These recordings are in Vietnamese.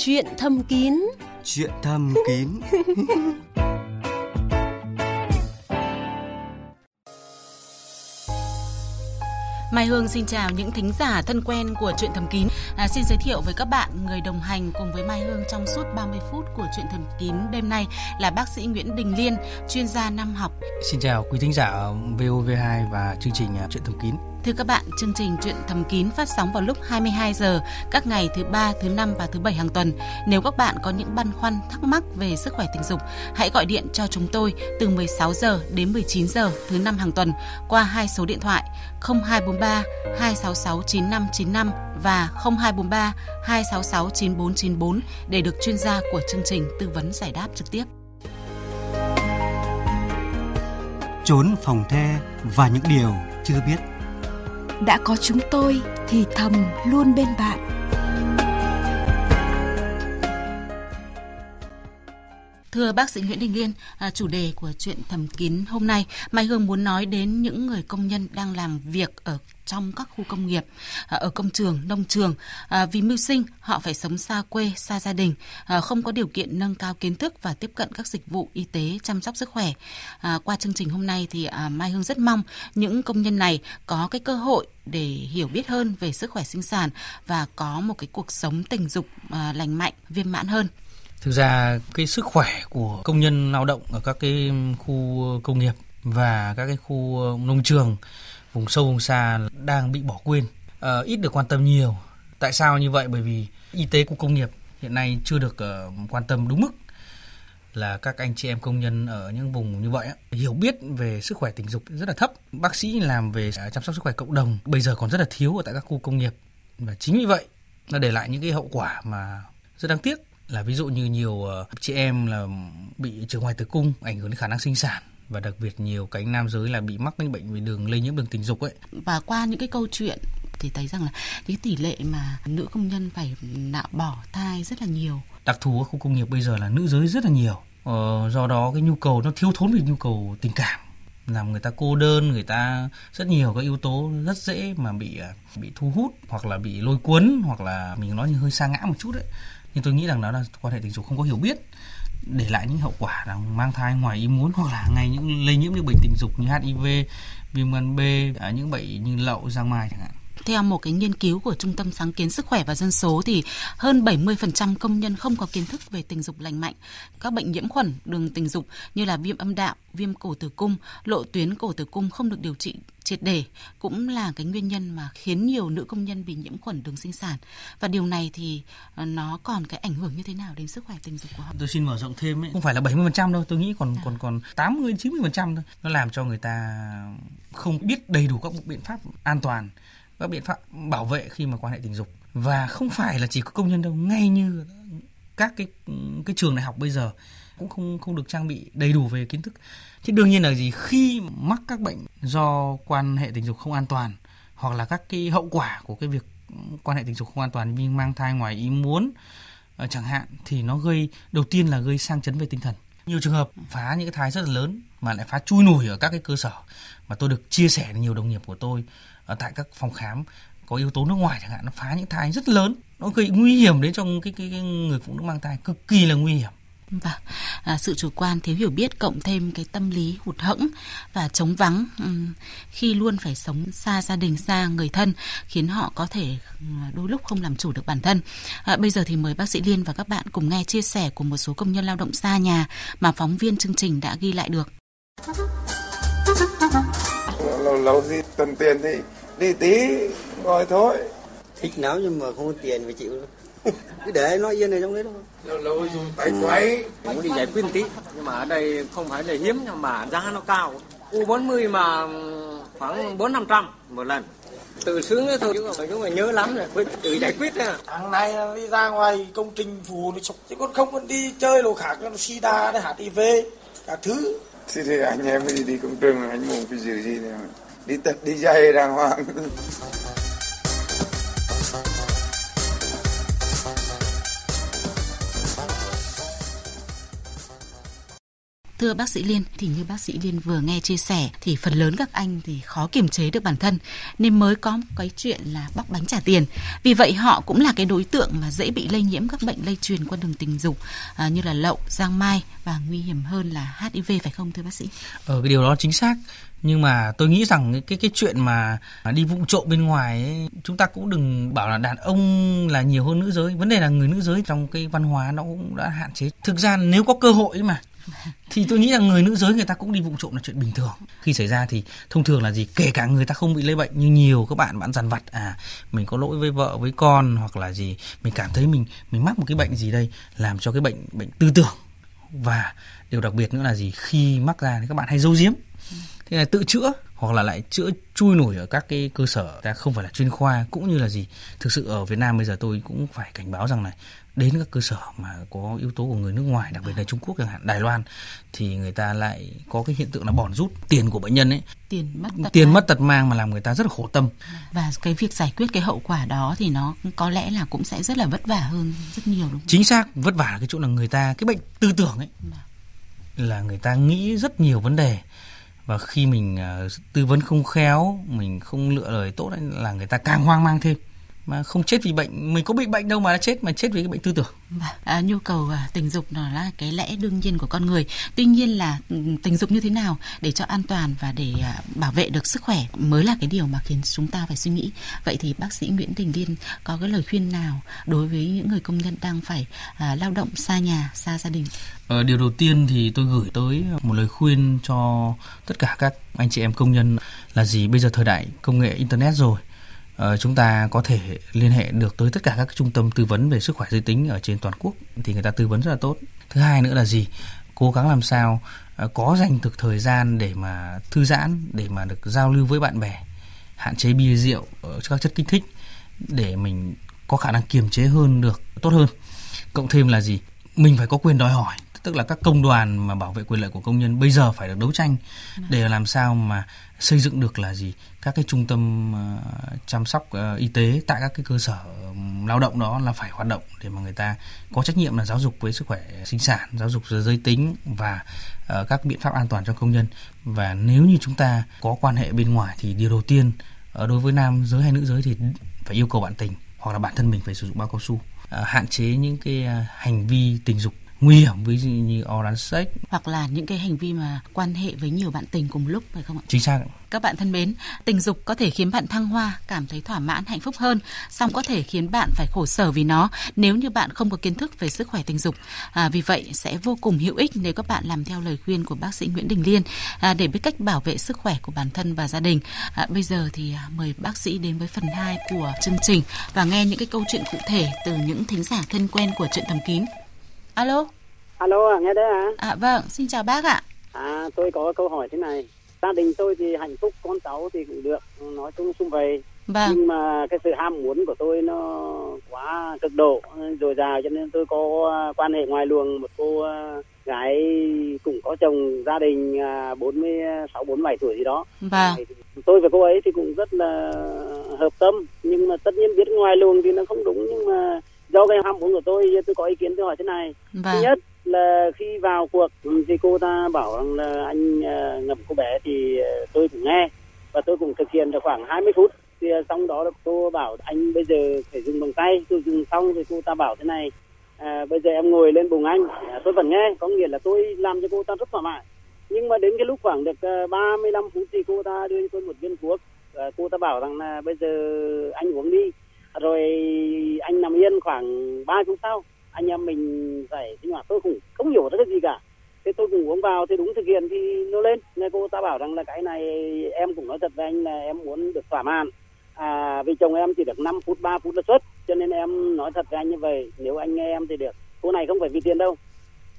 Chuyện thầm kín Chuyện thầm kín Mai Hương xin chào những thính giả thân quen của chuyện thầm kín. À, xin giới thiệu với các bạn người đồng hành cùng với Mai Hương trong suốt 30 phút của chuyện thầm kín đêm nay là bác sĩ Nguyễn Đình Liên, chuyên gia năm học. Xin chào quý thính giả VOV2 và chương trình chuyện thầm kín. Thưa các bạn, chương trình Chuyện thầm kín phát sóng vào lúc 22 giờ các ngày thứ ba, thứ năm và thứ bảy hàng tuần. Nếu các bạn có những băn khoăn thắc mắc về sức khỏe tình dục, hãy gọi điện cho chúng tôi từ 16 giờ đến 19 giờ thứ năm hàng tuần qua hai số điện thoại 0243 266 9595 và 0243 266 9494 để được chuyên gia của chương trình tư vấn giải đáp trực tiếp. Trốn phòng the và những điều chưa biết đã có chúng tôi thì thầm luôn bên bạn. Thưa bác sĩ Nguyễn Đình Liên, à, chủ đề của chuyện thầm kín hôm nay, Mai Hương muốn nói đến những người công nhân đang làm việc ở trong các khu công nghiệp, à, ở công trường, nông trường. À, vì mưu sinh, họ phải sống xa quê, xa gia đình, à, không có điều kiện nâng cao kiến thức và tiếp cận các dịch vụ y tế chăm sóc sức khỏe. Qua chương trình hôm nay thì Mai Hương rất mong những công nhân này có cái cơ hội để hiểu biết hơn về sức khỏe sinh sản và có một cái cuộc sống tình dục lành mạnh, viên mãn hơn. Thực ra cái sức khỏe của công nhân lao động ở các cái khu công nghiệp và các cái khu nông trường vùng sâu vùng xa đang bị bỏ quên, uh, ít được quan tâm nhiều. Tại sao như vậy? Bởi vì y tế của công nghiệp hiện nay chưa được uh, quan tâm đúng mức là các anh chị em công nhân ở những vùng như vậy hiểu biết về sức khỏe tình dục rất là thấp. Bác sĩ làm về à, chăm sóc sức khỏe cộng đồng bây giờ còn rất là thiếu ở tại các khu công nghiệp và chính vì vậy nó để lại những cái hậu quả mà rất đáng tiếc là ví dụ như nhiều ờ, chị em là bị trường ngoài tử cung ảnh hưởng đến khả năng sinh sản và đặc biệt nhiều cánh nam giới là bị mắc những bệnh về đường lây nhiễm đường tình dục ấy. Và qua những cái câu chuyện thì thấy rằng là cái tỷ lệ mà nữ công nhân phải nạo bỏ thai rất là nhiều. Đặc thù ở khu công nghiệp bây giờ là nữ giới rất là nhiều. Ờ, do đó cái nhu cầu nó thiếu thốn về nhu cầu tình cảm làm người ta cô đơn người ta rất nhiều các yếu tố rất dễ mà bị ờ, bị thu hút hoặc là bị lôi cuốn hoặc là mình nói như hơi sa ngã một chút đấy nhưng tôi nghĩ rằng đó là quan hệ tình dục không có hiểu biết để lại những hậu quả là mang thai ngoài ý muốn hoặc là ngay những lây nhiễm những bệnh tình dục như HIV, viêm gan B, à, những bệnh như lậu, giang mai chẳng hạn. Theo một cái nghiên cứu của Trung tâm Sáng kiến Sức khỏe và Dân số thì hơn 70% công nhân không có kiến thức về tình dục lành mạnh. Các bệnh nhiễm khuẩn đường tình dục như là viêm âm đạo, viêm cổ tử cung, lộ tuyến cổ tử cung không được điều trị triệt để cũng là cái nguyên nhân mà khiến nhiều nữ công nhân bị nhiễm khuẩn đường sinh sản. Và điều này thì ờ, nó còn cái ảnh hưởng như thế nào đến sức khỏe tình dục của họ? Tôi xin mở rộng thêm ấy, không phải là 70% đâu, tôi nghĩ còn à. còn còn 80 90% thôi. Nó làm cho người ta không biết đầy đủ các biện pháp an toàn các biện pháp bảo vệ khi mà quan hệ tình dục. Và không phải là chỉ có công nhân đâu, ngay như các cái cái trường đại học bây giờ cũng không không được trang bị đầy đủ về kiến thức. Thì đương nhiên là gì? Khi mắc các bệnh do quan hệ tình dục không an toàn hoặc là các cái hậu quả của cái việc quan hệ tình dục không an toàn như mang thai ngoài ý muốn ờ, chẳng hạn, thì nó gây, đầu tiên là gây sang chấn về tinh thần. Nhiều trường hợp phá những cái thai rất là lớn mà lại phá chui nổi ở các cái cơ sở. Mà tôi được chia sẻ nhiều đồng nghiệp của tôi ở tại các phòng khám có yếu tố nước ngoài chẳng hạn nó phá những thai rất lớn. Nó gây nguy hiểm đến cho cái, cái, cái người phụ nữ mang thai cực kỳ là nguy hiểm. Và à, sự chủ quan thiếu hiểu biết cộng thêm cái tâm lý hụt hẫng và chống vắng um, khi luôn phải sống xa gia đình xa người thân khiến họ có thể đôi lúc không làm chủ được bản thân. À, bây giờ thì mời bác sĩ liên và các bạn cùng nghe chia sẻ của một số công nhân lao động xa nhà mà phóng viên chương trình đã ghi lại được. Lâu lâu thì cần tiền thì đi tí rồi thôi. Thích lắm nhưng mà không có tiền phải chịu. Cứ để nó yên này trong đấy thôi. Lâu lâu dùng tay quay muốn đi giải quyết tí. Nhưng mà ở đây không phải là hiếm nhưng mà giá nó cao. U 40 mà khoảng bốn năm trăm một lần. Tự sướng đấy thôi chứ không phải nhớ lắm rồi. Tự giải quyết đấy thằng này đi ra ngoài công trình phù nó chụp chứ con không còn đi chơi đồ khác nó sida đấy hiv cả thứ. Thì, thì anh em đi đi công trường anh muốn cái gì gì này đi tập đi giày Thưa bác sĩ Liên, thì như bác sĩ Liên vừa nghe chia sẻ thì phần lớn các anh thì khó kiềm chế được bản thân nên mới có cái chuyện là bóc bánh trả tiền. Vì vậy họ cũng là cái đối tượng mà dễ bị lây nhiễm các bệnh lây truyền qua đường tình dục à, như là lậu, giang mai và nguy hiểm hơn là HIV phải không thưa bác sĩ? Ờ cái điều đó chính xác nhưng mà tôi nghĩ rằng cái cái, cái chuyện mà đi vụng trộm bên ngoài ấy, chúng ta cũng đừng bảo là đàn ông là nhiều hơn nữ giới vấn đề là người nữ giới trong cái văn hóa nó cũng đã hạn chế thực ra nếu có cơ hội mà thì tôi nghĩ là người nữ giới, người ta cũng đi vụng trộm là chuyện bình thường. Khi xảy ra thì thông thường là gì? Kể cả người ta không bị lây bệnh, nhưng nhiều các bạn bạn dằn vặt à mình có lỗi với vợ, với con, hoặc là gì, mình cảm thấy mình mình mắc một cái bệnh gì đây, làm cho cái bệnh bệnh tư tưởng. Và điều đặc biệt nữa là gì? Khi mắc ra thì các bạn hay giấu giếm. Thế là tự chữa, hoặc là lại chữa chui nổi ở các cái cơ sở. Ta không phải là chuyên khoa, cũng như là gì? Thực sự ở Việt Nam bây giờ tôi cũng phải cảnh báo rằng này đến các cơ sở mà có yếu tố của người nước ngoài đặc biệt là Trung Quốc chẳng hạn Đài Loan thì người ta lại có cái hiện tượng là bòn rút tiền của bệnh nhân ấy. Tiền mất tật tiền mang. mất tật mang mà làm người ta rất là khổ tâm. Và cái việc giải quyết cái hậu quả đó thì nó có lẽ là cũng sẽ rất là vất vả hơn rất nhiều đúng không? chính xác vất vả là cái chỗ là người ta cái bệnh tư tưởng ấy là người ta nghĩ rất nhiều vấn đề. Và khi mình uh, tư vấn không khéo mình không lựa lời tốt ấy, là người ta càng hoang mang thêm mà không chết vì bệnh. Mình có bị bệnh đâu mà đã chết mà chết vì cái bệnh tư tưởng. À, nhu cầu à, tình dục nó là cái lẽ đương nhiên của con người. Tuy nhiên là ừ, tình dục như thế nào để cho an toàn và để à, bảo vệ được sức khỏe mới là cái điều mà khiến chúng ta phải suy nghĩ. Vậy thì bác sĩ Nguyễn Đình Liên có cái lời khuyên nào đối với những người công nhân đang phải à, lao động xa nhà xa gia đình? Ờ, điều đầu tiên thì tôi gửi tới một lời khuyên cho tất cả các anh chị em công nhân là gì? Bây giờ thời đại công nghệ internet rồi Ờ, chúng ta có thể liên hệ được tới tất cả các trung tâm tư vấn về sức khỏe giới tính ở trên toàn quốc thì người ta tư vấn rất là tốt. Thứ hai nữa là gì? Cố gắng làm sao ờ, có dành được thời gian để mà thư giãn, để mà được giao lưu với bạn bè, hạn chế bia rượu ờ, ở các chất kích thích để mình có khả năng kiềm chế hơn được, tốt hơn. Cộng thêm là gì? Mình phải có quyền đòi hỏi, tức là các công đoàn mà bảo vệ quyền lợi của công nhân bây giờ phải được đấu tranh để làm sao mà xây dựng được là gì? Các cái trung tâm ờ, chăm sóc ờ, y tế tại các cái cơ sở lao động đó là phải hoạt động để mà người ta có trách nhiệm là giáo dục với sức khỏe sinh sản, giáo dục giới tính và ờ, các biện pháp an toàn cho công nhân. Và nếu như chúng ta có quan hệ bên ngoài thì điều đầu tiên đối với nam giới hay nữ giới thì phải yêu cầu bạn tình hoặc là bản thân mình phải sử dụng bao cao su. Hạn chế những cái hành vi tình dục nguy hiểm dụ như oral sex hoặc là những cái hành vi mà quan hệ với nhiều bạn tình cùng lúc phải không ạ? chính xác Các bạn thân mến, tình dục có thể khiến bạn thăng hoa, cảm thấy thỏa mãn, hạnh phúc hơn, song có thể khiến bạn phải khổ sở vì nó nếu như bạn không có kiến thức về sức khỏe tình dục. À, vì vậy sẽ vô cùng hữu ích nếu các bạn làm theo lời khuyên của bác sĩ Nguyễn Đình Liên à, để biết cách bảo vệ sức khỏe của bản thân và gia đình. À, bây giờ thì à, mời bác sĩ đến với phần 2 của chương trình và nghe những cái câu chuyện cụ thể từ những thính giả thân quen của chuyện thầm kín. Alo. Alo, nghe đấy à? À vâng, xin chào bác ạ. À, tôi có câu hỏi thế này. Gia đình tôi thì hạnh phúc, con cháu thì cũng được, nói chung xung vầy. Vâng. Nhưng mà cái sự ham muốn của tôi nó quá cực độ, dồi dào cho nên tôi có quan hệ ngoài luồng một cô gái cũng có chồng gia đình 46 47 tuổi gì đó. Vâng. Tôi và cô ấy thì cũng rất là hợp tâm, nhưng mà tất nhiên biết ngoài luồng thì nó không đúng nhưng mà do cái ham muốn của tôi tôi có ý kiến tôi hỏi thế này. Vâng. Thứ nhất là khi vào cuộc thì cô ta bảo rằng là anh uh, ngậm cô bé thì uh, tôi cũng nghe. Và tôi cũng thực hiện được khoảng 20 phút. Thì uh, xong đó là cô bảo anh bây giờ phải dùng bằng tay. Tôi dùng xong thì cô ta bảo thế này à, bây giờ em ngồi lên bùng anh. À, tôi vẫn nghe. Có nghĩa là tôi làm cho cô ta rất thoải mái. Nhưng mà đến cái lúc khoảng được uh, 35 phút thì cô ta đưa cho tôi một viên thuốc à, cô ta bảo rằng là bây giờ anh uống đi rồi anh nằm yên khoảng 3 phút sau anh em mình phải sinh hoạt. Tôi cũng không hiểu ra cái gì cả. Thế tôi cũng uống vào thì đúng thực hiện thì nó lên. Nên cô ta bảo rằng là cái này em cũng nói thật với anh là em muốn được thỏa mãn. À, vì chồng em chỉ được 5 phút 3 phút là xuất cho nên em nói thật với anh như vậy nếu anh nghe em thì được. Cô này không phải vì tiền đâu.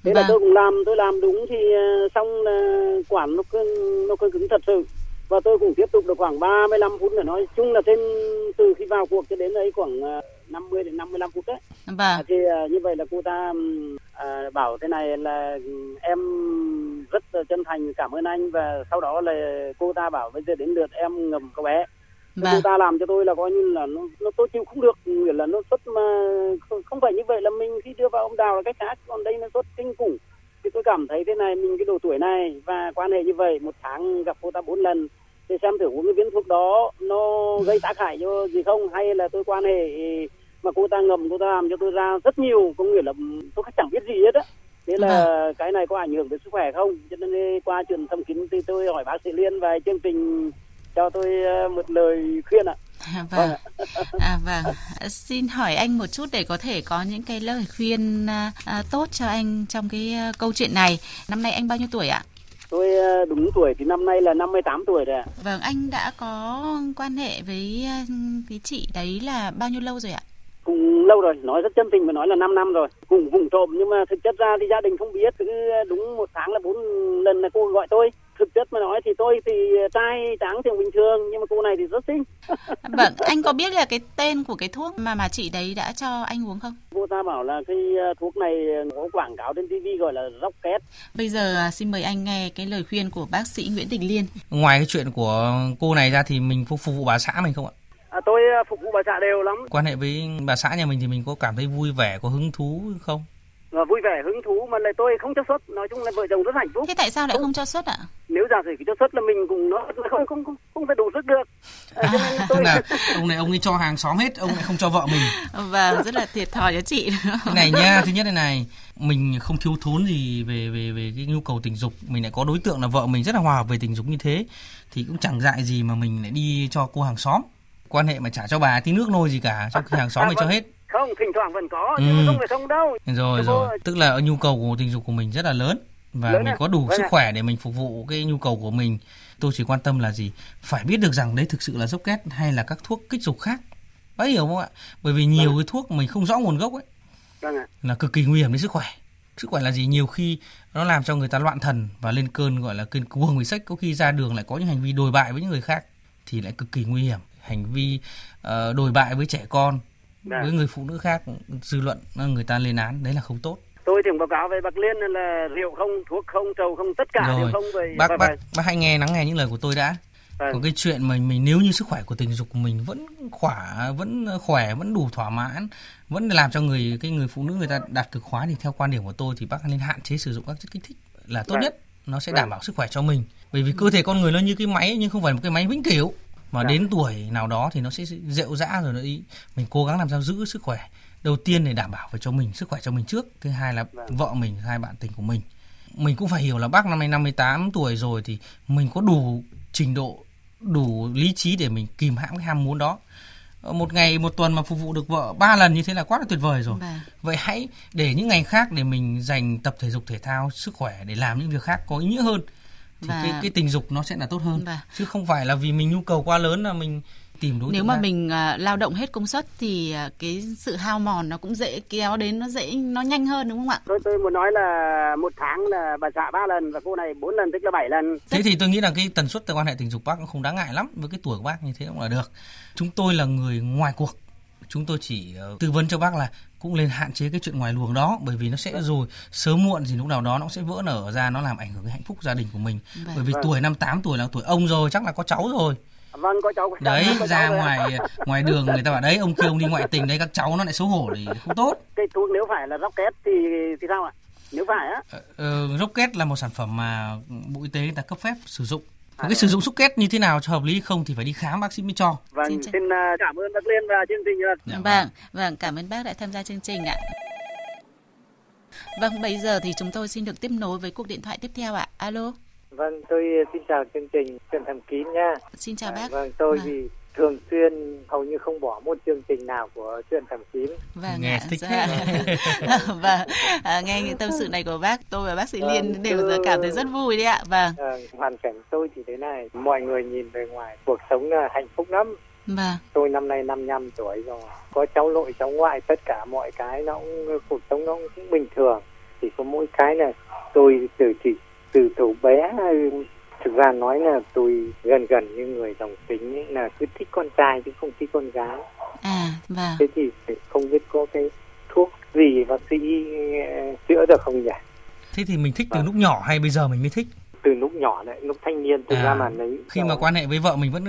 Thế là Vâng. tôi cũng làm tôi làm đúng thì ờ, xong là quản nó cứng nó cứng cứng thật sự và tôi cũng tiếp tục được khoảng 35 phút nữa nói chung là thêm từ khi vào cuộc cho đến đấy khoảng ờ, 50 đến 55 phút đấy. Vâng. À, thì à, như vậy là cô ta à, bảo thế này là em rất chân thành cảm ơn anh. Và sau đó là cô ta bảo bây giờ đến lượt em ngầm cô bé. Vâng. cô ta làm cho tôi là coi như là nó, nó tôi chịu không được. Nghĩa là nó xuất mà không, không phải như vậy là mình khi đưa vào ông đào là cách khác. Còn đây nó xuất kinh khủng. Thì tôi cảm thấy thế này mình cái độ tuổi này và quan hệ như vậy một tháng gặp cô ta bốn lần thì xem thử uống cái viên thuốc đó nó gây tác hại cho gì không hay là tôi quan hệ mà cô ta ngầm cô ta làm cho tôi ra rất nhiều có nghĩa là tôi chẳng biết gì hết á thế là vâng. cái này có ảnh hưởng đến sức khỏe không cho nên qua truyền thăm kín thì tôi hỏi bác sĩ liên và chương trình cho tôi ờ, một lời khuyên ạ À, vâng. À, vâng. Xin hỏi anh một chút để có thể có những cái lời khuyên à, à tốt cho anh trong cái à, câu chuyện này. Năm nay anh bao nhiêu tuổi ạ? Tôi ờ, đúng tuổi thì năm nay là 58 tuổi rồi ạ. Vâng, anh đã có quan hệ với cái chị đấy là bao nhiêu lâu rồi ạ? cũng lâu rồi nói rất chân tình mà nói là 5 năm rồi cũng vùng trộm nhưng mà thực chất ra thì gia đình không biết cứ đúng một tháng là bốn lần là cô gọi tôi thực chất mà nói thì tôi thì trai trắng thì bình thường nhưng mà cô này thì rất xinh. Vâng anh có biết là cái tên của cái thuốc mà mà chị đấy đã cho anh uống không? Cô ta bảo là cái ờ, thuốc này có quảng cáo trên tivi gọi là rocket. Bây giờ à, xin mời anh nghe cái lời khuyên của bác sĩ Nguyễn Đình Liên. Ngoài cái chuyện của cô này ra thì mình phục vụ bà xã mình không ạ? À, tôi à, phục vụ bà xã đều lắm. Quan hệ với bà xã nhà mình thì mình có cảm thấy vui vẻ, có hứng thú không? Và vui vẻ, hứng thú mà lại tôi không cho xuất, nói chung là vợ chồng rất hạnh phúc. Thế tại sao lại không, cho xuất ạ? Nếu giả sử cho xuất là mình cũng nó không không không không thể đủ sức được. À, à, tôi... là ông này ông ấy cho hàng xóm hết, ông lại không cho vợ mình. Vâng, rất là thiệt thòi cho chị. Thế này nha, thứ nhất là này, mình không thiếu thốn gì về về về cái nhu cầu tình dục, mình lại có đối tượng là vợ mình rất là hòa hợp về tình dục như thế thì cũng chẳng dại gì mà mình lại đi cho cô hàng xóm quan hệ mà trả cho bà tí nước nôi gì cả trong khi hàng xóm à, cho hết không thỉnh thoảng vẫn có ừ. nhưng mà không phải không đâu. Rồi rồi. tức là nhu cầu của tình dục của mình rất là lớn và lớn mình à? có đủ vâng sức à. khỏe để mình phục vụ cái nhu cầu của mình. Tôi chỉ quan tâm là gì? Phải biết được rằng đấy thực sự là dốc két hay là các thuốc kích dục khác. Bác hiểu không ạ? Bởi vì nhiều vâng. cái thuốc mình không rõ nguồn gốc ấy vâng là cực kỳ nguy hiểm đến sức khỏe. Sức khỏe là gì? Nhiều khi nó làm cho người ta loạn thần và lên cơn gọi là cơn cuồng người sách có khi ra đường lại có những hành vi đồi bại với những người khác thì lại cực kỳ nguy hiểm. Hành vi uh, đồi bại với trẻ con Đã. với người phụ nữ khác dư luận người ta lên án đấy là không tốt tôi thì báo cáo về bạc liên là rượu không thuốc không trầu không tất cả Rồi. đều không về bác bác bác hãy nghe lắng nghe những lời của tôi đã Vâng. Còn cái chuyện mà mình nếu như sức khỏe của tình dục của mình vẫn khỏe vẫn khỏe vẫn đủ thỏa mãn vẫn làm cho người cái người phụ nữ người ta đạt cực khoái thì theo quan điểm của tôi thì bác nên hạn chế sử dụng các chất kích thích là tốt vâng. nhất nó sẽ đảm vâng. bảo sức khỏe cho mình bởi vì cơ thể con người nó như cái máy nhưng không phải một cái máy vĩnh cửu mà đến tuổi nào đó thì nó sẽ rệu rã rồi nó đi mình cố gắng làm sao giữ sức khỏe. Đầu tiên để đảm bảo về cho mình sức khỏe cho mình trước. Thứ hai là vâng. vợ mình hai bạn tình của mình. Mình cũng phải hiểu là bác năm nay 58 tuổi rồi thì mình có đủ trình độ đủ lý trí để mình kìm hãm cái ham muốn đó. Một ngày một tuần mà phục vụ được vợ ba lần như thế là quá là tuyệt vời rồi. Vâng. vậy hãy để những ngày khác để mình dành tập thể dục thể thao sức khỏe để làm những việc khác có ý nghĩa hơn thì và... cái cái tình dục nó sẽ là tốt hơn. Và... chứ không phải là vì mình nhu cầu quá lớn là mình tìm đối nếu mà khác. mình uh, lao động hết công suất thì uh, cái sự hao mòn nó cũng dễ kéo đến nó dễ nó nhanh hơn đúng không ạ? Tôi tôi muốn nói là một tháng là bà xã ba lần và cô này bốn lần tức là bảy lần. Thế thì tôi nghĩ là cái tần suất quan hệ tình dục bác cũng không đáng ngại lắm. Với cái tuổi của bác như thế cũng là được. Chúng tôi là người ngoài cuộc. Chúng tôi chỉ uh, tư vấn cho bác là cũng nên hạn chế cái chuyện ngoài luồng đó bởi vì nó sẽ rồi sớm muộn gì lúc nào đó nó sẽ vỡ nở ra nó làm ảnh hưởng cái hạnh phúc gia đình của mình. Vâng. bởi vì vâng. tuổi năm tám tuổi là tuổi ông rồi chắc là có cháu rồi. Vâng có cháu có đấy có ra cháu ngoài ngoài đường người ta bảo đấy ông kia ông đi ngoại tình đấy các cháu nó lại xấu hổ thì không tốt. Cái thuốc nếu phải là rocket thì thì sao ạ? Nếu phải á. Ờ, ờ, rocket là một sản phẩm mà bộ y tế người ta cấp phép sử dụng À, cái sử dụng xúc kết như thế nào cho hợp lý không thì phải đi khám bác sĩ mới cho. Vâng, xin, uh, cảm ơn bác Liên và chương trình. Dạ, vâng. vâng, vâng, cảm ơn bác đã tham gia chương trình ạ. Vâng, bây giờ thì chúng tôi xin được tiếp nối với cuộc điện thoại tiếp theo ạ. Alo. Vâng, tôi xin chào chương trình Trần Thầm Kín nha. Xin chào bác. À, vâng, tôi vâng. thì thường xuyên hầu như không bỏ một chương trình nào của chuyện thẩm kín vâng nghe thích dạ. và à, nghe những tâm sự này của bác tôi và bác sĩ vâng, liên đều thưa... cảm thấy rất vui đấy ạ vâng à, hoàn cảnh tôi thì thế này mọi người nhìn về ngoài cuộc sống là hạnh phúc lắm Vâng. Tôi năm nay 55 tuổi rồi, có cháu nội cháu ngoại tất cả mọi cái nó cũng cuộc sống nó cũng bình thường. Chỉ có mỗi cái là tôi từ chỉ từ từ bé thực ra nói là tôi gần gần như người dòng tính ấy, là cứ thích con trai chứ không thích con gái. À vâng. Thế thì không biết có cái thuốc gì bác sĩ ờ, chữa được không nhỉ? Thế thì mình thích từ à. lúc nhỏ hay bây giờ mình mới thích? Từ lúc nhỏ đấy lúc thanh niên từ à, ra mà lấy khi mà quan hệ với vợ mình vẫn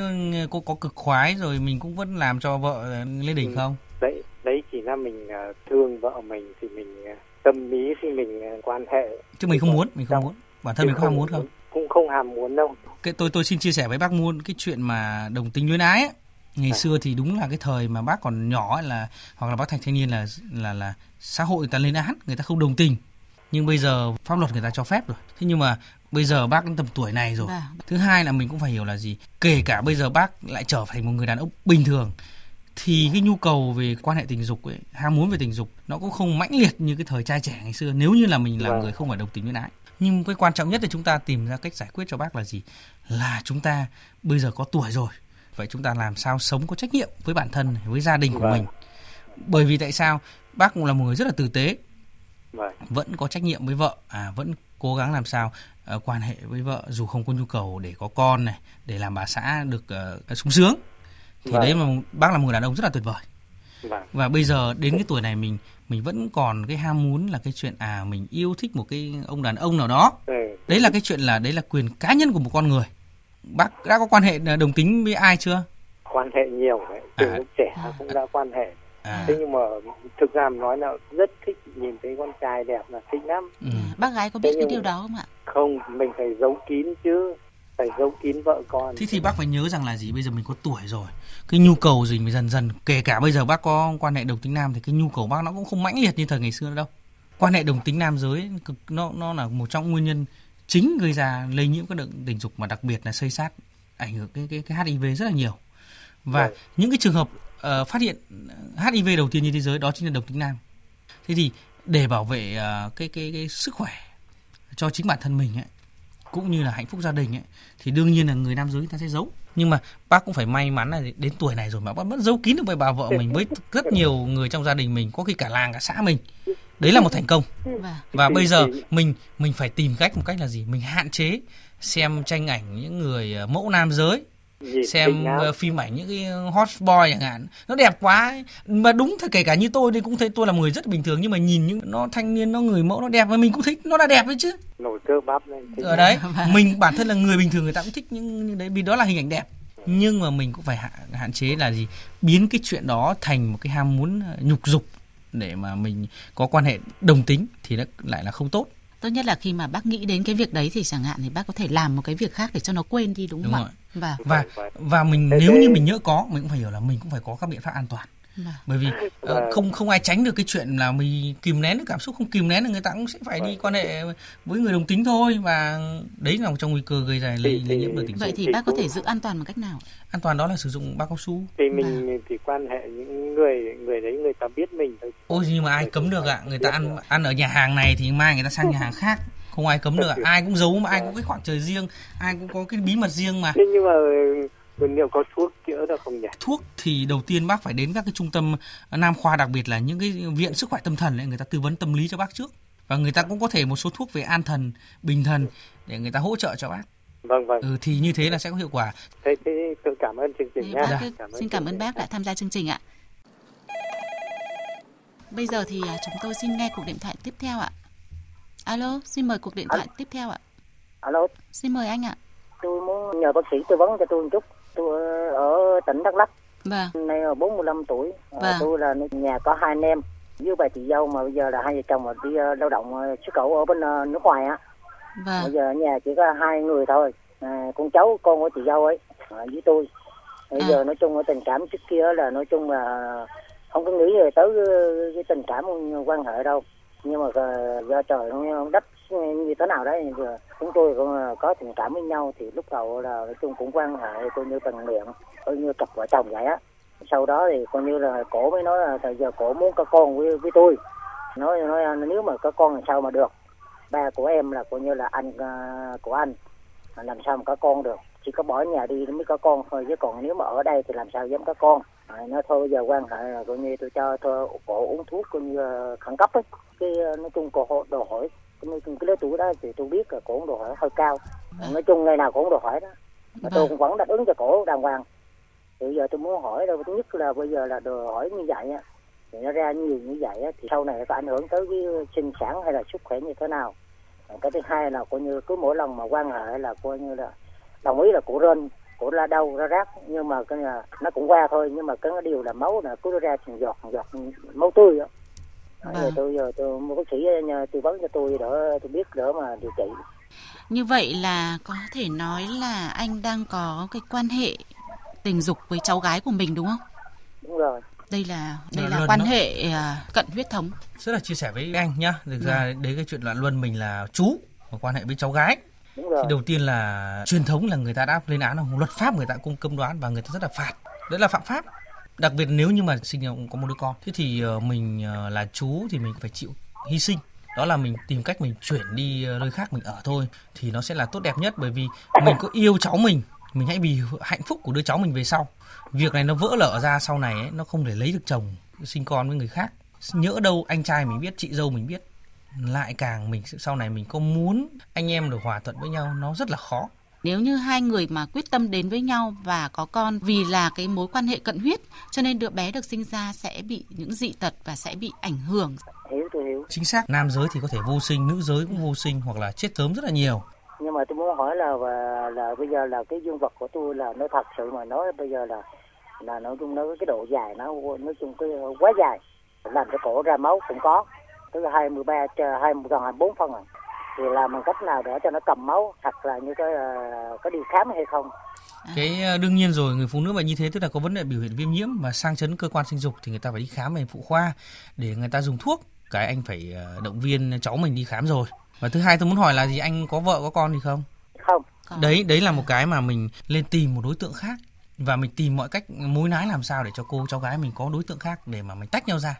có có cực khoái rồi mình cũng vẫn làm cho vợ lên đỉnh ừ. không? Đấy đấy chỉ là mình mình thương vợ mình thì mình tâm lý khi mình quan hệ. Chứ mình không muốn mình không muốn. Bản thân mình có ham muốn. không cũng không ham muốn đâu cái tôi tôi xin chia sẻ với bác muôn cái chuyện mà đồng tính luyến ái ấy. ngày à. xưa thì đúng là cái thời mà bác còn nhỏ ấy là hoặc là bác thành thanh niên là là là xã hội người ta lên án người ta không đồng tình nhưng bây giờ pháp luật người ta cho phép rồi thế nhưng mà bây giờ bác đến tầm tuổi này rồi à. thứ hai là mình cũng phải hiểu là gì kể cả bây giờ bác lại trở thành một người đàn ông bình thường thì cái nhu cầu về quan hệ tình dục ấy, ham muốn về tình dục nó cũng không mãnh liệt như cái thời trai trẻ ngày xưa nếu như là mình là vâng. người không phải đồng tính với ái nhưng cái quan trọng nhất là chúng ta tìm ra cách giải quyết cho bác là gì là chúng ta bây giờ có tuổi rồi vậy chúng ta làm sao sống có trách nhiệm với bản thân với gia đình của vâng. mình bởi vì tại sao bác cũng là một người rất là tử tế vâng. vẫn có trách nhiệm với vợ à vẫn cố gắng làm sao uh, quan hệ với vợ dù không có nhu cầu để có con này để làm bà xã được uh, sung sướng thì vâng. đấy mà bác là một người đàn ông rất là tuyệt vời vâng. và bây giờ đến cái tuổi này mình mình vẫn còn cái ham muốn là cái chuyện à mình yêu thích một cái ông đàn ông nào đó ừ. đấy là cái chuyện là đấy là quyền cá nhân của một con người bác đã có quan hệ đồng tính với ai chưa quan hệ nhiều đấy từ à. lúc trẻ à. cũng đã quan hệ à. thế nhưng mà thực ra nói là rất thích nhìn thấy con trai đẹp là thích lắm ừ. bác gái có biết cái điều đó không ạ không mình phải giấu kín chứ phải giấu kín vợ con. Thế thì bác phải nhớ rằng là gì? Bây giờ mình có tuổi rồi. Cái nhu cầu gì mình dần dần kể cả bây giờ bác có quan hệ đồng tính nam thì cái nhu cầu bác nó cũng không mãnh liệt như thời ngày xưa đâu. Quan hệ đồng tính nam giới nó nó là một trong nguyên nhân chính gây ra lây nhiễm các bệnh tình dục mà đặc biệt là xây sát ảnh hưởng cái cái cái HIV rất là nhiều. Và Đấy. những cái trường hợp uh, phát hiện HIV đầu tiên trên thế giới đó chính là đồng tính nam. Thế thì để bảo vệ uh, cái, cái cái sức khỏe cho chính bản thân mình ấy, cũng như là hạnh phúc gia đình ấy thì đương nhiên là người nam giới ta sẽ giấu. Nhưng mà bác cũng phải may mắn là đến tuổi này rồi mà bác vẫn giấu kín được với bà vợ mình với rất nhiều người trong gia đình mình có khi cả làng cả xã mình. Đấy là một thành công. Vâng. và bây giờ mình mình phải tìm cách một cách là gì? Mình hạn chế xem tranh ảnh những người ờ, mẫu nam giới xem uh, phim ảnh những cái hot boy chẳng hạn. Nó đẹp quá ấy. mà đúng thì kể cả như tôi thì cũng thấy tôi là một người rất bình thường nhưng mà nhìn những nó thanh niên nó người mẫu nó đẹp và mình cũng thích nó là đẹp đấy chứ. Nổi cơ bắp lên ở đấy. Vâng. mình bản thân là người bình thường người ta cũng thích những đấy vì đó là hình ảnh đẹp. Nhưng mà mình cũng phải hạn, hạn chế là gì? Biến cái chuyện đó thành một cái ham muốn ờ, nhục dục để mà mình có quan hệ đồng tính thì nó lại là không tốt tốt nhất là khi mà bác nghĩ đến cái việc đấy thì chẳng hạn thì bác có thể làm một cái việc khác để cho nó quên đi đúng, đúng không ạ và và và mình nếu như mình nhớ có mình cũng phải hiểu là mình cũng phải có các biện pháp an toàn. Vâng. Bởi vì uh, không không ai tránh được cái chuyện là mình kìm nén được cảm xúc không kìm nén được người ta cũng sẽ phải đi quan hệ với người đồng tính thôi. Và đấy là một trong nguy cơ gây ra lây lây nhiễm được tình dục vậy thì bác có thể giữ an toàn bằng cách nào? An toàn đó là sử dụng bao cao su. Thì mình à. thì quan hệ những người người đấy người ta biết mình thôi. Ôi nhưng mà ai cấm được ạ? À? người ta ăn ăn ở nhà hàng này thì mai người ta sang nhà hàng khác. Không ai cấm được à? ai cũng giấu mà ai cũng cái khoảng trời riêng ai cũng có cái bí mật riêng mà. Thế nhưng mà liệu có thuốc chữa được không nhỉ? Thuốc thì đầu tiên bác phải đến các cái trung tâm nam khoa đặc biệt là những cái viện sức khỏe tâm thần ấy, người ta tư vấn tâm lý cho bác trước và người ta cũng có thể một số thuốc về an thần, bình thần để người ta hỗ trợ cho bác. Vâng vâng. Ừ, thì như thế là sẽ có hiệu quả. Thế, thế tôi cảm ơn chương trình nhé. Dạ. Cảm xin cảm ơn bác đã tham gia chương trình ạ. Bây giờ thì à, chúng tôi xin nghe cuộc điện thoại tiếp theo ạ. Alo, xin mời cuộc điện thoại tiếp theo ạ. Alo. Xin mời anh ạ. Tôi muốn nhờ bác sĩ tư vấn cho tôi một chút tôi ở tỉnh Đắk Lắk. Vâng. Nay là 45 tuổi. Ờ, vâng. Tôi là nhà có hai anh em với bà chị dâu mà bây giờ là hai vợ chồng mà đi ờ, lao động ờ, xuất khẩu ở bên nước ngoài á. Vâng. Bây giờ nhà chỉ có hai người thôi. À, con cháu con của chị dâu ấy với tôi. Bây à. giờ nói chung ở tình cảm trước kia là nói chung là không có nghĩ về tới cái tình cảm quan hệ đâu nhưng mà do trời nó đất như thế nào đấy chúng tôi cũng ờ, có tình cảm với nhau thì lúc đầu là nói chung cũng quan hệ coi như tình nguyện coi như cặp vợ chồng vậy á. Sau đó thì coi như là cổ mới nói là thời giờ cổ muốn có con với với tôi. Nói nói nếu mà có con làm sao mà được? Ba của em là coi như là anh uh, của anh làm sao mà có con được? Chỉ có bỏ nhà đi mới có con thôi chứ còn nếu mà ở đây thì làm sao dám có con? À, nó thôi giờ quan hệ là coi như tôi cho thôi cổ uống thuốc coi như khẩn cấp ấy. Cái ờ, nói chung cổ đòi hỏi cái, cái lứa tuổi đó thì tôi biết là cổ đòi hỏi hơi cao. À. nói chung ngày nào cũng đòi hỏi đó. Mà tôi cũng vẫn đáp ứng cho cổ đàng hoàng. Thì bây giờ tôi muốn hỏi đâu thứ nhất là bây giờ là đòi hỏi như vậy á thì nó ra nhiều như vậy á thì sau này có ảnh hưởng tới cái sinh sản hay là sức khỏe như thế nào? Cái thứ hai là coi như cứ mỗi lần mà quan hệ là coi như là đồng ý là của rên cổ ra đâu ra rác nhưng mà cái là nó cũng qua thôi nhưng mà cái điều là máu là cứ ra từng giọt giọt máu tươi đó Vâng. Giờ tôi giờ tôi mua bác sĩ nhờ tư vấn cho tôi đỡ tôi biết đỡ mà điều trị Như vậy là có thể nói là anh đang có cái quan hệ tình dục với cháu gái của mình đúng không? đúng rồi Đây là đây Là là quan đó. hệ à, cận huyết thống. rất là chia sẻ với anh nhá thực ra đấy cái chuyện loạn luân mình là chú và quan hệ với cháu gái đúng rồi thì đầu tiên là truyền thống là người ta đã lên án là luật pháp người ta cũng cấm đoán và người ta rất là phạt đấy là phạm pháp đặc biệt nếu như mà sinh ra có một đứa con thế thì ờ, mình ờ, là chú thì mình phải chịu hy sinh. Đó là mình tìm cách mình chuyển đi ờ, nơi khác mình ở thôi thì nó sẽ là tốt đẹp nhất. Bởi vì mình có yêu cháu mình mình hãy vì hạnh phúc của đứa cháu mình về sau. Việc này nó vỡ lở ra sau này ấy, nó không thể lấy được chồng sinh con với người khác. Nhỡ đâu anh trai mình biết chị dâu mình biết lại càng mình sau này mình có muốn anh em được hòa thuận với nhau nó rất là khó. Nếu như hai người mà quyết tâm đến với nhau và có con vì là cái mối quan hệ cận huyết cho nên đứa bé được sinh ra sẽ bị những dị tật và sẽ bị ảnh hưởng. hiểu tôi hiểu. Chính xác nam giới thì có thể vô sinh nữ giới cũng vô sinh hoặc là chết sớm rất là nhiều. Nhưng mà tôi muốn hỏi là và là bây giờ là cái dương vật của tôi là nó thật sự mà nói bây giờ là là nói chung nó cái độ dài nó nói chung cái quá dài làm cho cổ ra máu cũng có. Tức là hai mươi ba hai gần hai bốn phân rồi thì làm bằng cách nào để cho nó cầm máu hoặc là như cái ờ, có đi khám hay không? Cái ờ, đương nhiên rồi người phụ nữ mà như thế tức là có vấn đề biểu hiện viêm nhiễm và sang chấn cơ quan sinh dục thì người ta phải đi khám về phụ khoa để người ta dùng thuốc. Cái anh phải ờ, động viên cháu mình đi khám rồi. Và thứ hai tôi muốn hỏi là gì anh có vợ có con gì không? Không. Đấy đấy là một cái mà mình lên tìm một đối tượng khác. Và mình tìm mọi cách mối nái làm sao để cho cô cháu gái mình có đối tượng khác để mà mình tách nhau ra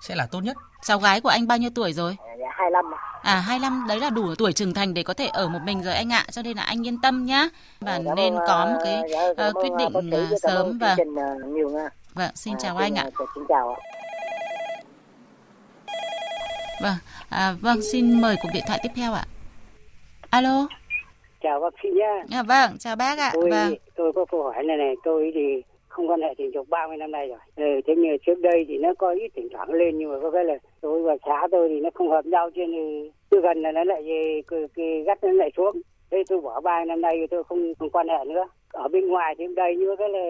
sẽ là tốt nhất Cháu gái của anh bao nhiêu tuổi rồi? dạ, hai năm À 25 đấy là đủ tuổi trưởng thành để có thể ở một mình rồi anh ạ, cho nên là anh yên tâm nhá. Và Cảm nên có một cái ờ, dạ, ờ, cảm quyết định ờ, ơn sớm và trình, ờ, nhiều nha vâng xin À, chào anh ạ. ờ, xin chào ạ Vâng, à, vâng xin mời cuộc điện thoại tiếp theo ạ. Alo, chào bác sĩ nhá à, vâng chào bác ạ. tôi Vâng, tôi có câu hỏi này này tôi thì không quan hệ tình dục 30 năm nay rồi. Ừ, thế nhưng trước đây thì nó có ít thỉnh thoảng lên nhưng mà có cái là tôi và xã tôi thì nó không hợp nhau cho nên cứ gần là nó lại cái, cái gắt nó lại xuống. Thế tôi bỏ ba năm nay thì tôi không, không quan hệ nữa. Ở bên ngoài thì đây như cái là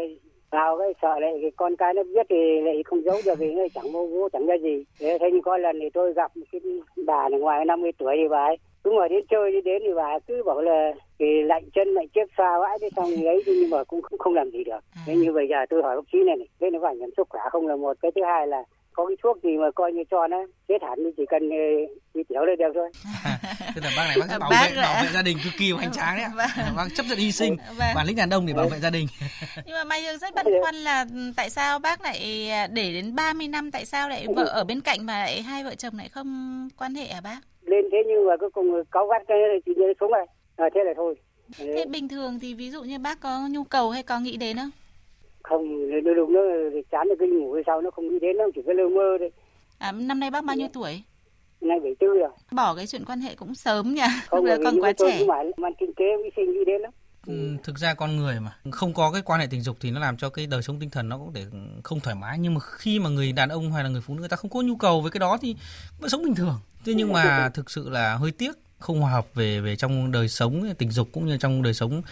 vào cái sợ lại cái con cái nó biết thì lại không giấu được vì nó chẳng vô vô chẳng ra gì. Thế thế nhưng có lần thì tôi gặp một cái bà này ngoài 50 tuổi thì bà ấy cứ ngồi đến chơi đi đến thì bà cứ bảo là thì lạnh chân lạnh chết xa vãi thế xong ấy nhưng mà cũng không, không làm gì được thế như bây giờ tôi hỏi bác sĩ này này thế nó có ảnh hưởng sức khỏe không là một cái thứ hai là có cái thuốc gì mà coi như cho nó chết hẳn thì chỉ cần ờ, đi tiểu là được thôi tức là bác này bác sẽ bảo Bác vệ ạ. bảo vệ gia đình cực kỳ hoành tráng đấy ạ. Vâng. bác chấp nhận hy sinh Vâng. bản lĩnh đàn ông để bảo vệ gia đình nhưng mà Mai Hương rất băn khoăn là ừ, tại sao bác lại à, để đến 30 năm tại sao lại vợ ở bên cạnh mà lại hai vợ chồng lại không quan hệ à bác? Lên thế nhưng mà cuối cùng cáu gắt cái thì nhớ xuống rồi. À, thế là thôi. Thế bình thường thì ví dụ như bác có nhu cầu hay có nghĩ đến không? không đôi lúc nó chán được cái ngủ hay sao nó không nghĩ đến nó chỉ có lơ mơ thôi. À, năm nay bác bao nhiêu tuổi? nay bảy tư rồi. Bỏ cái chuyện quan hệ cũng sớm nhỉ? không là vì quá trẻ. mang kinh tế vi sinh nghĩ đến lắm. Ừ, thực ra con người mà không có cái quan hệ tình dục thì nó làm cho cái đời sống tinh thần nó cũng để không thoải mái. Nhưng mà khi mà người đàn ông hay là người phụ nữ người ta không có nhu cầu với cái đó thì vẫn sống bình thường thế nhưng mà thực sự là hơi tiếc không hòa hợp về về trong đời sống tình dục cũng như trong đời sống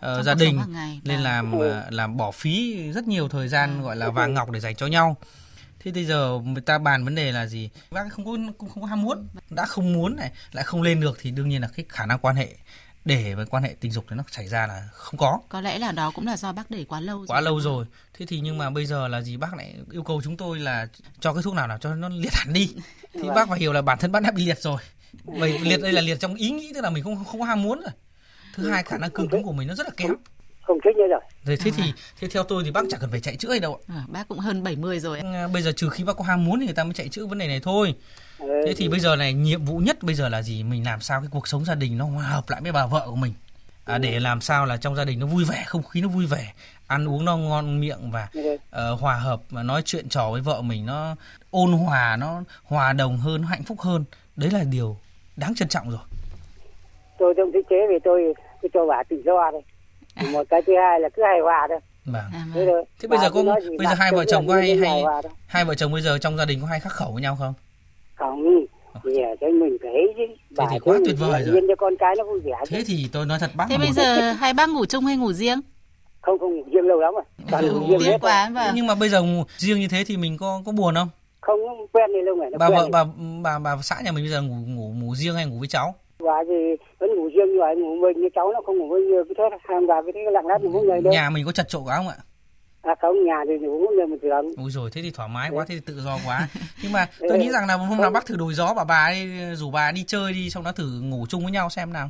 ờ, Trong gia đình. ngày, nên vâng. làm ờ, làm bỏ phí rất nhiều thời gian gọi là vàng ngọc để dành cho nhau. Thế bây giờ người ta bàn vấn đề là gì? Bác không có không có ham muốn đã không muốn này lại không lên được thì đương nhiên là cái khả năng quan hệ để với quan hệ tình dục thì nó xảy ra là không có. Có lẽ là đó cũng là do bác để quá lâu quá lâu rồi. Thế thì nhưng mà bây giờ là gì? Bác lại yêu cầu chúng tôi là cho cái thuốc nào nào cho nó liệt hẳn đi. Thì bác phải hiểu là bản thân bác đã bị liệt rồi. Vậy liệt đây là liệt trong ý nghĩ tức là mình không không có ham muốn rồi. Thứ hai khả năng cương cứng của mình nó rất là kém. Không thích nữa rồi rồi thế thì thế theo tôi thì bác chẳng cần phải chạy chữa gì đâu ạ. À, bác cũng hơn 70 rồi. À, bây giờ trừ khi bác có ham muốn thì người ta mới chạy chữa vấn đề này thôi. Ừ, thế thì bây giờ này nhiệm vụ nhất bây giờ là gì? Mình làm sao cái cuộc sống gia đình nó hòa hợp lại với bà vợ của mình? À, để làm sao là trong gia đình nó vui vẻ không khí nó vui vẻ ăn uống nó ngon miệng và Ừ. ờ, hòa hợp và nói chuyện trò với vợ mình nó ôn hòa nó hòa đồng hơn nó hạnh phúc hơn. Đấy là điều đáng trân trọng rồi. Tôi không thích chế vì tôi cứ cho bà tự do thôi. Một cái thứ hai là cứ hài hòa thôi. Vâng. À, thế vâng. thế bây giờ có bây giờ hai vợ chồng có hay hay hai vợ chồng bây giờ trong gia đình có hay khắc khẩu với nhau không không thì ở đây mình phải chứ. Bà thì quá tuyệt vời rồi. cho con cái nó vui vẻ thế thì tôi nói thật bác Thế bây giờ hai bác ngủ chung hay ngủ riêng? không không ngủ riêng lâu lắm rồi. Toàn ngủ riêng tiếc hết quá vâng nhưng mà bây giờ ngủ riêng như thế thì mình có có buồn không? Không quen đi lâu ngày nó bà vợ bà bà bà xã nhà mình bây giờ ngủ ngủ ngủ riêng hay ngủ với cháu? Bà thì vẫn ngủ riêng như vậy ngủ như cháu nó không ngủ với như cái thế. Hàng bà cái thế lặng lẽ ngủ với người đâu. Nhà mình có chật chội quá không ạ à không nhà thì ngủ người mình thường Ôi rồi thế thì thoải mái quá, thế thì tự do quá. Nhưng mà tôi nghĩ rằng là hôm nào bác thử đổi gió bảo bà ấy rủ bà đi chơi đi xong đó thử ngủ chung với nhau xem nào.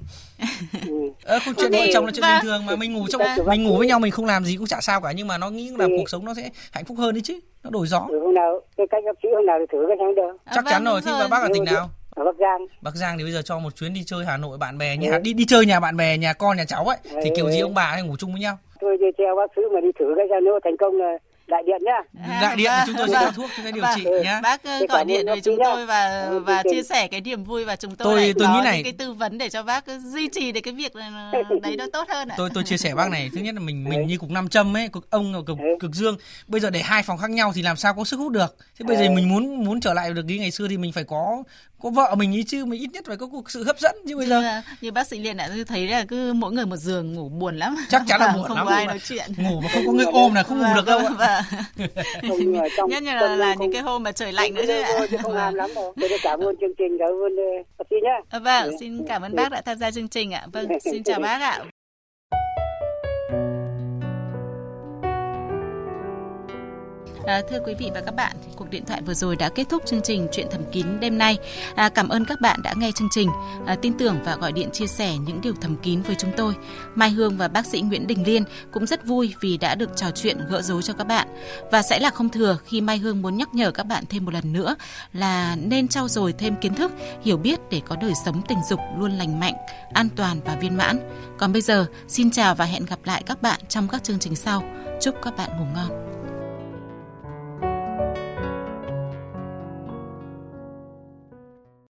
Ừ. Ơ câu chuyện vợ chồng là chuyện vâng. bình thường mà mình ngủ trong Vâng. mình ngủ với nhau mình không làm gì cũng chả sao cả nhưng mà nó nghĩ là Ừ. cuộc sống nó sẽ hạnh phúc hơn đấy chứ. Nó đổi gió. Ừ, hôm nào cái cách bác sĩ hôm nào thì thử cái xem được À, Chắc vâng, chắn rồi. đúng Thế mà bác ở tỉnh nào? ở Bắc Giang Bắc Giang thì bây giờ cho một chuyến đi chơi Hà Nội bạn bè nhà Ừ. đi đi chơi nhà bạn bè nhà con nhà cháu ấy thì kiểu gì ông bà hay ngủ chung với nhau. Tôi theo bác sĩ mà đi thử cái xem nếu thành công là đại điện nhá À, Đại điện vâng, chúng tôi sẽ vâng. cho thuốc chúng tôi điều Vâng. trị nhá. Bác ờ, gọi điện với chúng tôi và ơn và chia sẻ cái niềm vui và chúng tôi, Tôi- tôi có nghĩ này- cái tư vấn để cho bác duy trì được cái việc đấy nó tốt hơn ạ. tôi tôi chia sẻ bác này thứ nhất là mình mình như cục nam châm ấy cực ông và cực Ừ. cực dương bây giờ để hai phòng khác nhau thì làm sao có sức hút được thế bây giờ Ừ. mình muốn muốn trở lại được cái ngày xưa thì mình phải có có vợ mình ý chứ mình ít nhất phải có cuộc sự hấp dẫn chứ bây giờ như, như bác sĩ Liên đã thấy là cứ mỗi người một giường ngủ buồn lắm. chắc chắn là Vâng, buồn không lắm có ai nói chuyện. ngủ mà không có người ôm là không ngủ được đâu ạ. Vâng, vâng. không Nhất là, là không- những cái hôm mà trời lạnh nữa chứ ạ. không tôi cảm ơn chương trình cảm ơn ờ, bác sĩ nhá Vâng, xin cảm ơn bác đã tham gia chương trình ạ. Vâng, xin chào bác ạ. À, thưa quý vị và các bạn, cuộc điện thoại vừa rồi đã kết thúc chương trình Chuyện thầm kín đêm nay. À, cảm ơn các bạn đã nghe chương trình, à, tin tưởng và gọi điện chia sẻ những điều thầm kín với chúng tôi. Mai Hương và bác sĩ Nguyễn Đình Liên cũng rất vui vì đã được trò chuyện gỡ rối cho các bạn. Và sẽ là không thừa khi Mai Hương muốn nhắc nhở các bạn thêm một lần nữa là nên trau dồi thêm kiến thức, hiểu biết để có đời sống tình dục luôn lành mạnh, an toàn và viên mãn. Còn bây giờ, xin chào và hẹn gặp lại các bạn trong các chương trình sau. Chúc các bạn ngủ ngon.